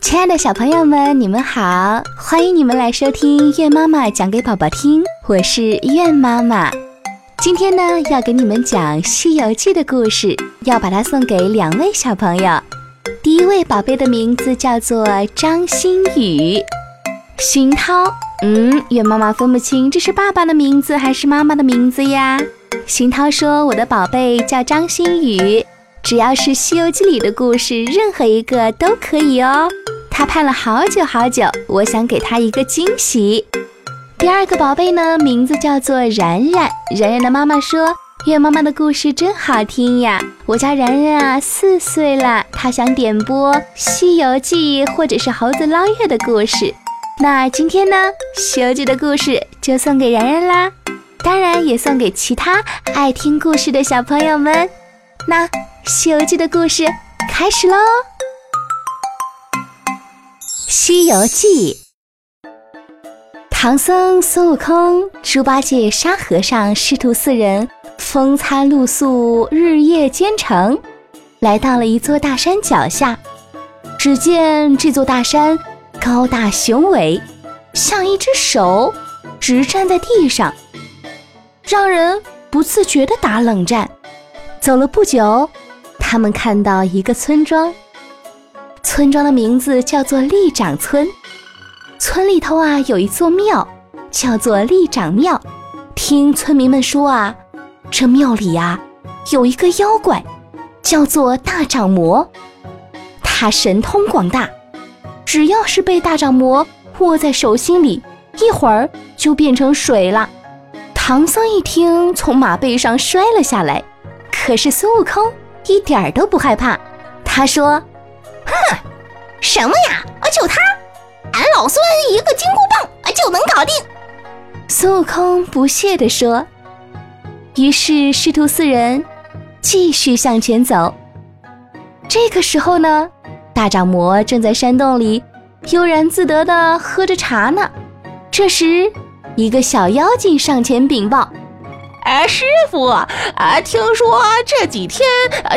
亲爱的小朋友们，你们好！欢迎你们来收听月妈妈讲给宝宝听，我是月妈妈。今天呢，要给你们讲《西游记》的故事，要把它送给两位小朋友。第一位宝贝的名字叫做张馨予，熏涛。嗯，月妈妈分不清这是爸爸的名字还是妈妈的名字呀。熏涛说：“我的宝贝叫张馨予，只要是《西游记》里的故事，任何一个都可以哦。”他盼了好久好久，我想给他一个惊喜。第二个宝贝呢，名字叫做然然。然然的妈妈说：“月妈妈的故事真好听呀！我家然然啊，四岁了，他想点播《西游记》或者是《猴子捞月》的故事。那今天呢，《西游记》的故事就送给然然啦，当然也送给其他爱听故事的小朋友们。那《西游记》的故事开始喽。《西游记》，唐僧、孙悟空、猪八戒、沙和尚师徒四人风餐露宿，日夜兼程，来到了一座大山脚下。只见这座大山高大雄伟，像一只手直站在地上，让人不自觉地打冷战。走了不久，他们看到一个村庄。村庄的名字叫做立长村，村里头啊有一座庙，叫做立长庙。听村民们说啊，这庙里呀有一个妖怪，叫做大掌魔，他神通广大，只要是被大掌魔握在手心里，一会儿就变成水了。唐僧一听，从马背上摔了下来，可是孙悟空一点儿都不害怕，他说。哼，什么呀？啊，就他，俺老孙一个金箍棒就能搞定。孙悟空不屑地说。于是师徒四人继续向前走。这个时候呢，大掌魔正在山洞里悠然自得地喝着茶呢。这时，一个小妖精上前禀报。哎，师傅啊，听说这几天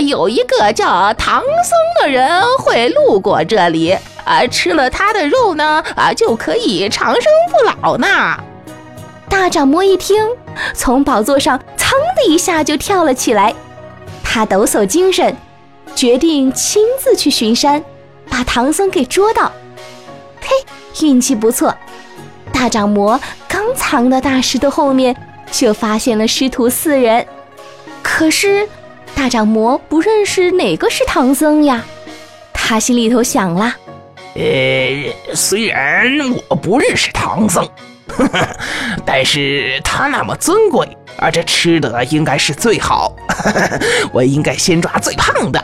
有一个叫唐僧的人会路过这里，啊，吃了他的肉呢，啊，就可以长生不老呢。大掌魔一听，从宝座上噌的一下就跳了起来，他抖擞精神，决定亲自去巡山，把唐僧给捉到。嘿，运气不错，大掌魔刚藏到大石头后面。就发现了师徒四人，可是大掌魔不认识哪个是唐僧呀？他心里头想了：呃，虽然我不认识唐僧，呵呵，但是他那么尊贵，而这吃的应该是最好，我应该先抓最胖的。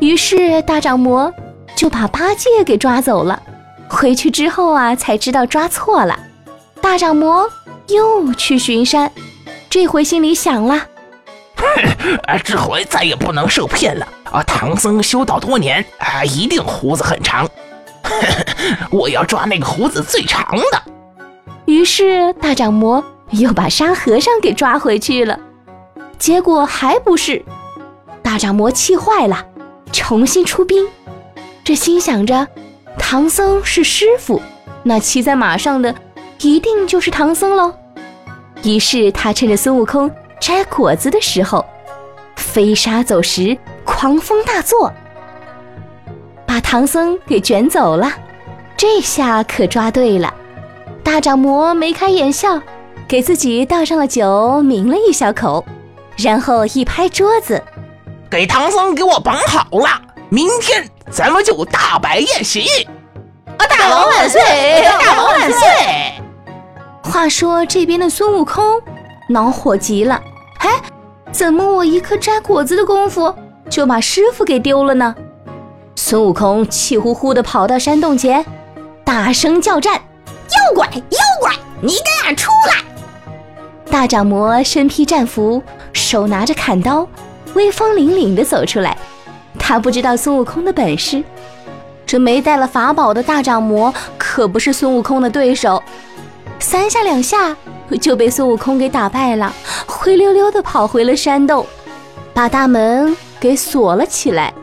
于是大掌魔就把八戒给抓走了。回去之后啊，才知道抓错了。大掌魔。又去巡山，这回心里想了：哼，这回再也不能受骗了啊！唐僧修道多年啊，一定胡子很长，我要抓那个胡子最长的。于是大掌魔又把沙和尚给抓回去了，结果还不是。大掌魔气坏了，重新出兵。这心想着，唐僧是师傅，那骑在马上的。一定就是唐僧喽！于是他趁着孙悟空摘果子的时候，飞沙走石，狂风大作，把唐僧给卷走了。这下可抓对了。大掌魔眉开眼笑，给自己倒上了酒，抿了一小口，然后一拍桌子：“给唐僧给我绑好了，明天咱们就大摆宴席！啊，大王万岁！大王万岁！”话说这边的孙悟空恼火极了，哎，怎么我一颗摘果子的功夫就把师傅给丢了呢？孙悟空气呼呼地跑到山洞前，大声叫战：“妖怪，妖怪，你给俺出来！”大掌魔身披战服，手拿着砍刀，威风凛凛地走出来。他不知道孙悟空的本事，这没带了法宝的大掌魔可不是孙悟空的对手。三下两下就被孙悟空给打败了，灰溜溜的跑回了山洞，把大门给锁了起来。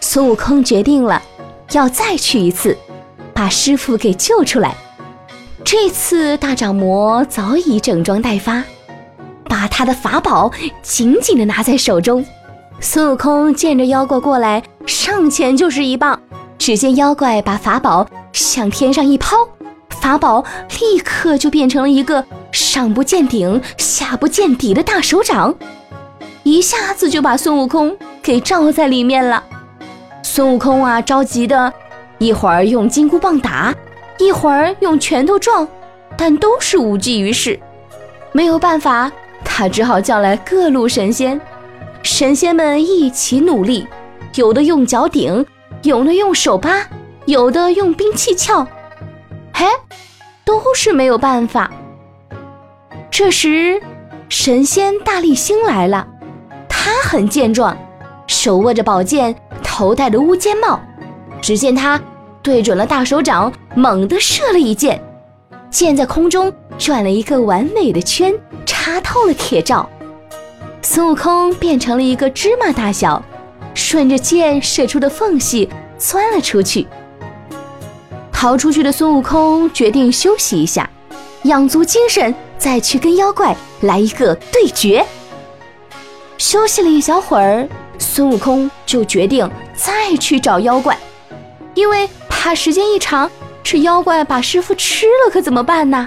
孙悟空决定了，要再去一次，把师傅给救出来。这次大掌魔早已整装待发，把他的法宝紧紧的拿在手中。孙悟空见着妖怪过来，上前就是一棒。只见妖怪把法宝向天上一抛，法宝立刻就变成了一个上不见顶、下不见底的大手掌，一下子就把孙悟空给罩在里面了。孙悟空啊，着急的，一会儿用金箍棒打，一会儿用拳头撞，但都是无济于事。没有办法，他只好叫来各路神仙。神仙们一起努力，有的用脚顶，有的用手扒，有的用兵器撬，嘿，都是没有办法。这时，神仙大力星来了，他很健壮，手握着宝剑，头戴着乌尖帽。只见他对准了大手掌，猛地射了一箭，箭在空中转了一个完美的圈，插透了铁罩。孙悟空变成了一个芝麻大小，顺着箭射出的缝隙钻了出去。逃出去的孙悟空决定休息一下，养足精神，再去跟妖怪来一个对决。休息了一小会儿，孙悟空就决定再去找妖怪，因为怕时间一长，这妖怪把师傅吃了，可怎么办呢？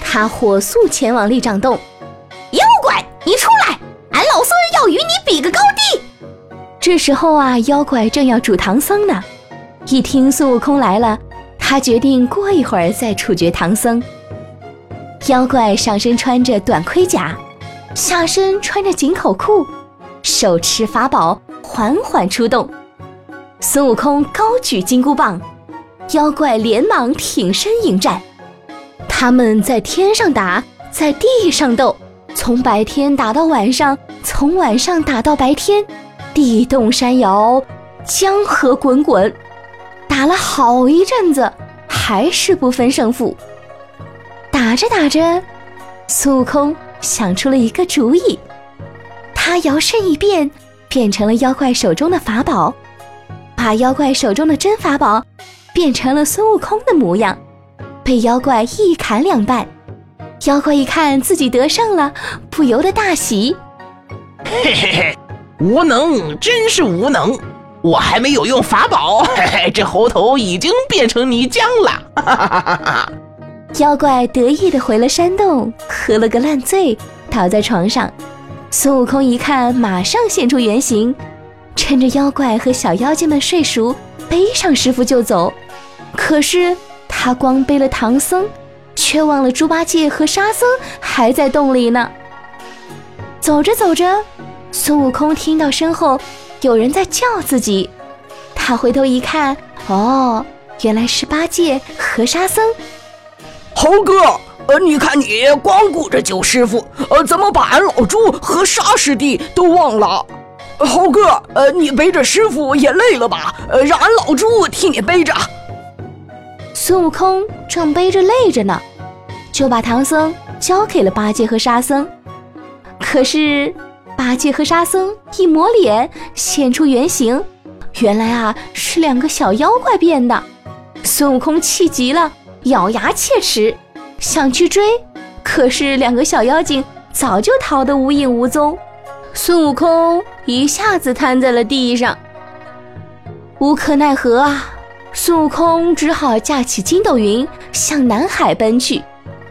他火速前往力掌洞。妖怪你出来，俺老孙要与你比个高低。这时候啊，妖怪正要煮唐僧呢。一听孙悟空来了，他决定过一会儿再处决唐僧。妖怪上身穿着短盔甲，下身穿着紧口裤，手持法宝，缓缓出动。孙悟空高举金箍棒，妖怪连忙挺身迎战。他们在天上打，在地上斗。从白天打到晚上，从晚上打到白天，地动山摇，江河滚滚，打了好一阵子，还是不分胜负。打着打着，孙悟空想出了一个主意，他摇身一变，变成了妖怪手中的法宝，把妖怪手中的真法宝变成了孙悟空的模样，被妖怪一砍两半。妖怪一看自己得胜了，不由得大喜。嘿嘿嘿，无能，真是无能！我还没有用法宝，嘿嘿，这猴头已经变成泥浆了。妖怪得意地回了山洞，喝了个烂醉，倒在床上。孙悟空一看，马上现出原形，趁着妖怪和小妖精们睡熟，背上师傅就走。可是他光背了唐僧。却忘了猪八戒和沙僧还在洞里呢。走着走着，孙悟空听到身后有人在叫自己，他回头一看，哦，原来是八戒和沙僧。猴哥，呃，你看你光顾着救师傅，呃，怎么把俺老猪和沙师弟都忘了？猴哥，呃，你背着师傅也累了吧？呃，让俺老猪替你背着。孙悟空正背着累着呢，就把唐僧交给了八戒和沙僧。可是八戒和沙僧一抹脸，现出原形，原来啊是两个小妖怪变的。孙悟空气急了，咬牙切齿，想去追，可是两个小妖精早就逃得无影无踪。孙悟空一下子瘫在了地上，无可奈何啊。孙悟空只好架起筋斗云向南海奔去。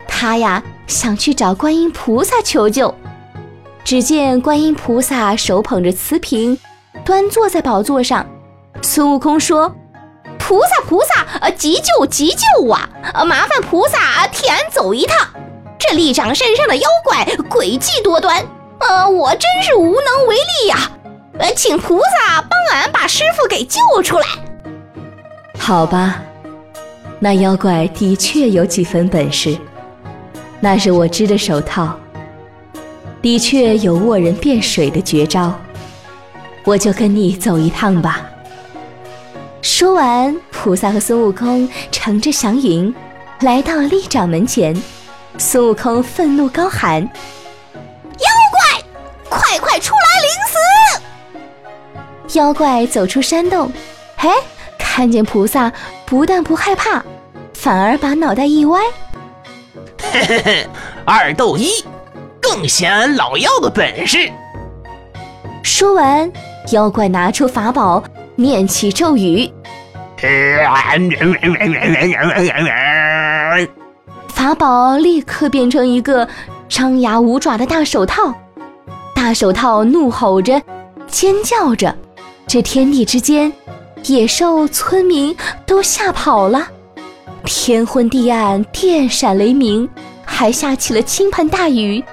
他呀想去找观音菩萨求救。只见观音菩萨手捧着瓷瓶，端坐在宝座上。孙悟空说：“菩萨，菩萨，呃，急救，急救啊！麻烦菩萨替俺走一趟。这立长身上的妖怪诡计多端，呃，我真是无能为力呀。呃，请菩萨帮俺把师傅给救出来。”好吧，那妖怪的确有几分本事，那是我织的手套，的确有握人变水的绝招，我就跟你走一趟吧。说完，菩萨和孙悟空乘着祥云来到立掌门前，孙悟空愤怒高喊：“妖怪，快快出来领死！”妖怪走出山洞，嘿。看见菩萨，不但不害怕，反而把脑袋一歪。嘿嘿嘿，二斗一，更显俺老妖的本事。说完，妖怪拿出法宝，念起咒语，法宝立刻变成一个张牙舞爪的大手套。大手套怒吼着，尖叫着，这天地之间，野兽、村民都吓跑了。天昏地暗，电闪雷鸣，还下起了倾盆大雨，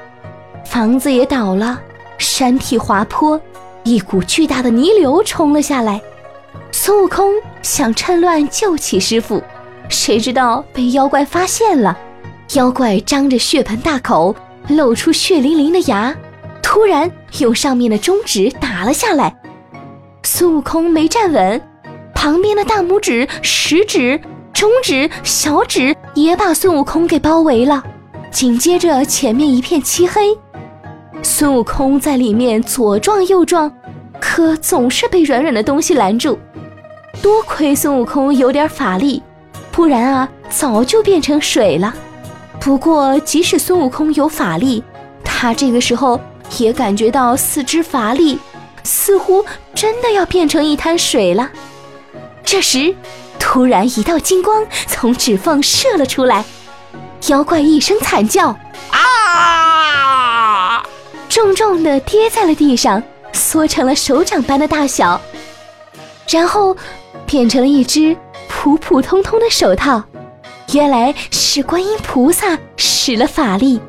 房子也倒了，山体滑坡，一股巨大的泥流冲了下来。孙悟空想趁乱救起师傅，谁知道被妖怪发现了。妖怪张着血盆大口，露出血淋淋的牙。突然用上面的中指打了下来，孙悟空没站稳，旁边的大拇指、食指、中指、小指也把孙悟空给包围了。紧接着前面一片漆黑，孙悟空在里面左撞右撞，可总是被软软的东西拦住。多亏孙悟空有点法力，不然啊早就变成水了。不过即使孙悟空有法力，他这个时候。也感觉到四肢乏力，似乎真的要变成一滩水了。这时，突然一道金光从指缝射了出来，妖怪一声惨叫，啊！重重的跌在了地上，缩成了手掌般的大小，然后变成了一只普普通通的手套。原来是观音菩萨使了法力。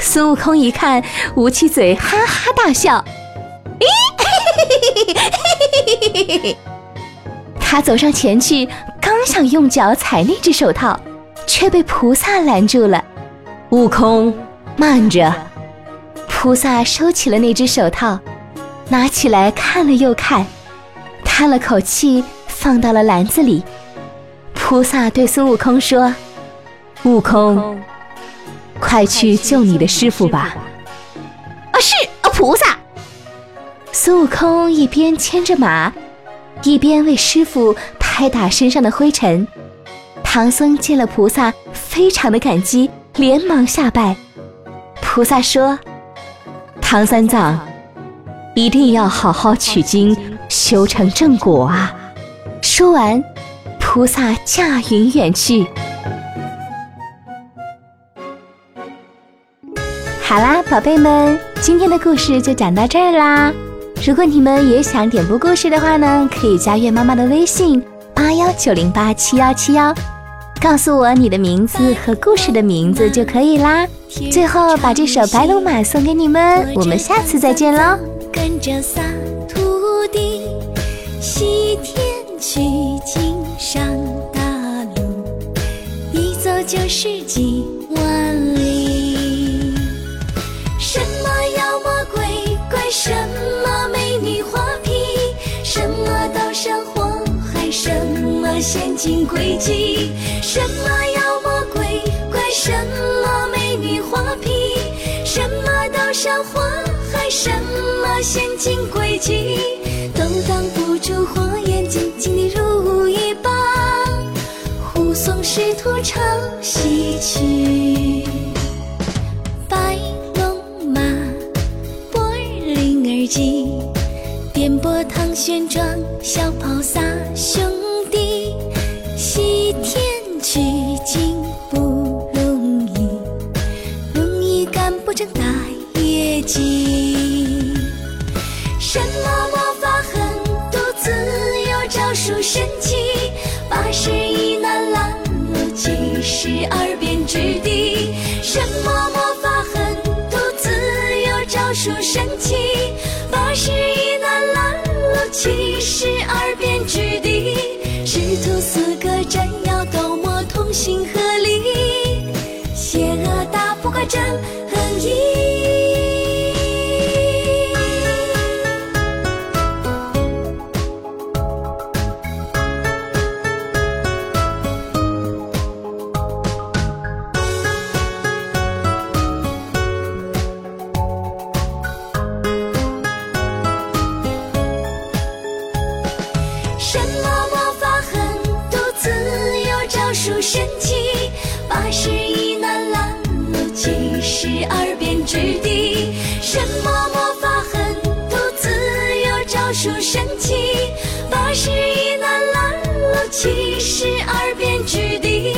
孙悟空一看，捂起嘴，哈哈大笑。咦，他走上前去，刚想用脚踩那只手套，却被菩萨拦住了。悟空，慢着！菩萨收起了那只手套，拿起来看了又看，叹了口气，放到了篮子里。菩萨对孙悟空说：“悟空。”快去救你的师傅吧！啊，是啊，菩萨。孙悟空一边牵着马，一边为师傅拍打身上的灰尘。唐僧见了菩萨，非常的感激，连忙下拜。菩萨说：“唐三藏，一定要好好取经，修成正果啊！”说完，菩萨驾云远去。好啦，宝贝们，今天的故事就讲到这儿啦。如果你们也想点播故事的话呢，可以加月妈妈的微信八幺九零八七幺七幺，告诉我你的名字和故事的名字就可以啦。最后把这首《白龙马》送给你们，我们下次再见喽。跟着仨徒弟西天取经上大路，一走就是几万么陷阱诡计，什么妖魔鬼怪，什么美女画皮，什么刀山火海，什么陷阱诡计，都挡不住火眼金睛的如意棒，护送师徒抄西去。颠簸唐玄奘，小跑仨业绩。什么魔法狠毒自有招数神奇，八十一难拦路，七十二变之地。什么魔法狠毒自有招数神奇。八十一难拦路，七十二变之地，师徒四个真妖斗魔同心合力，邪恶打不过正七？八十一难拦路，七十二变之地，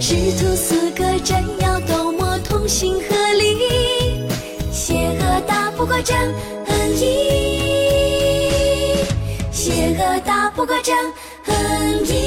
师徒四个真要斗魔同心合力，邪恶打不过正义，邪恶打不过正义。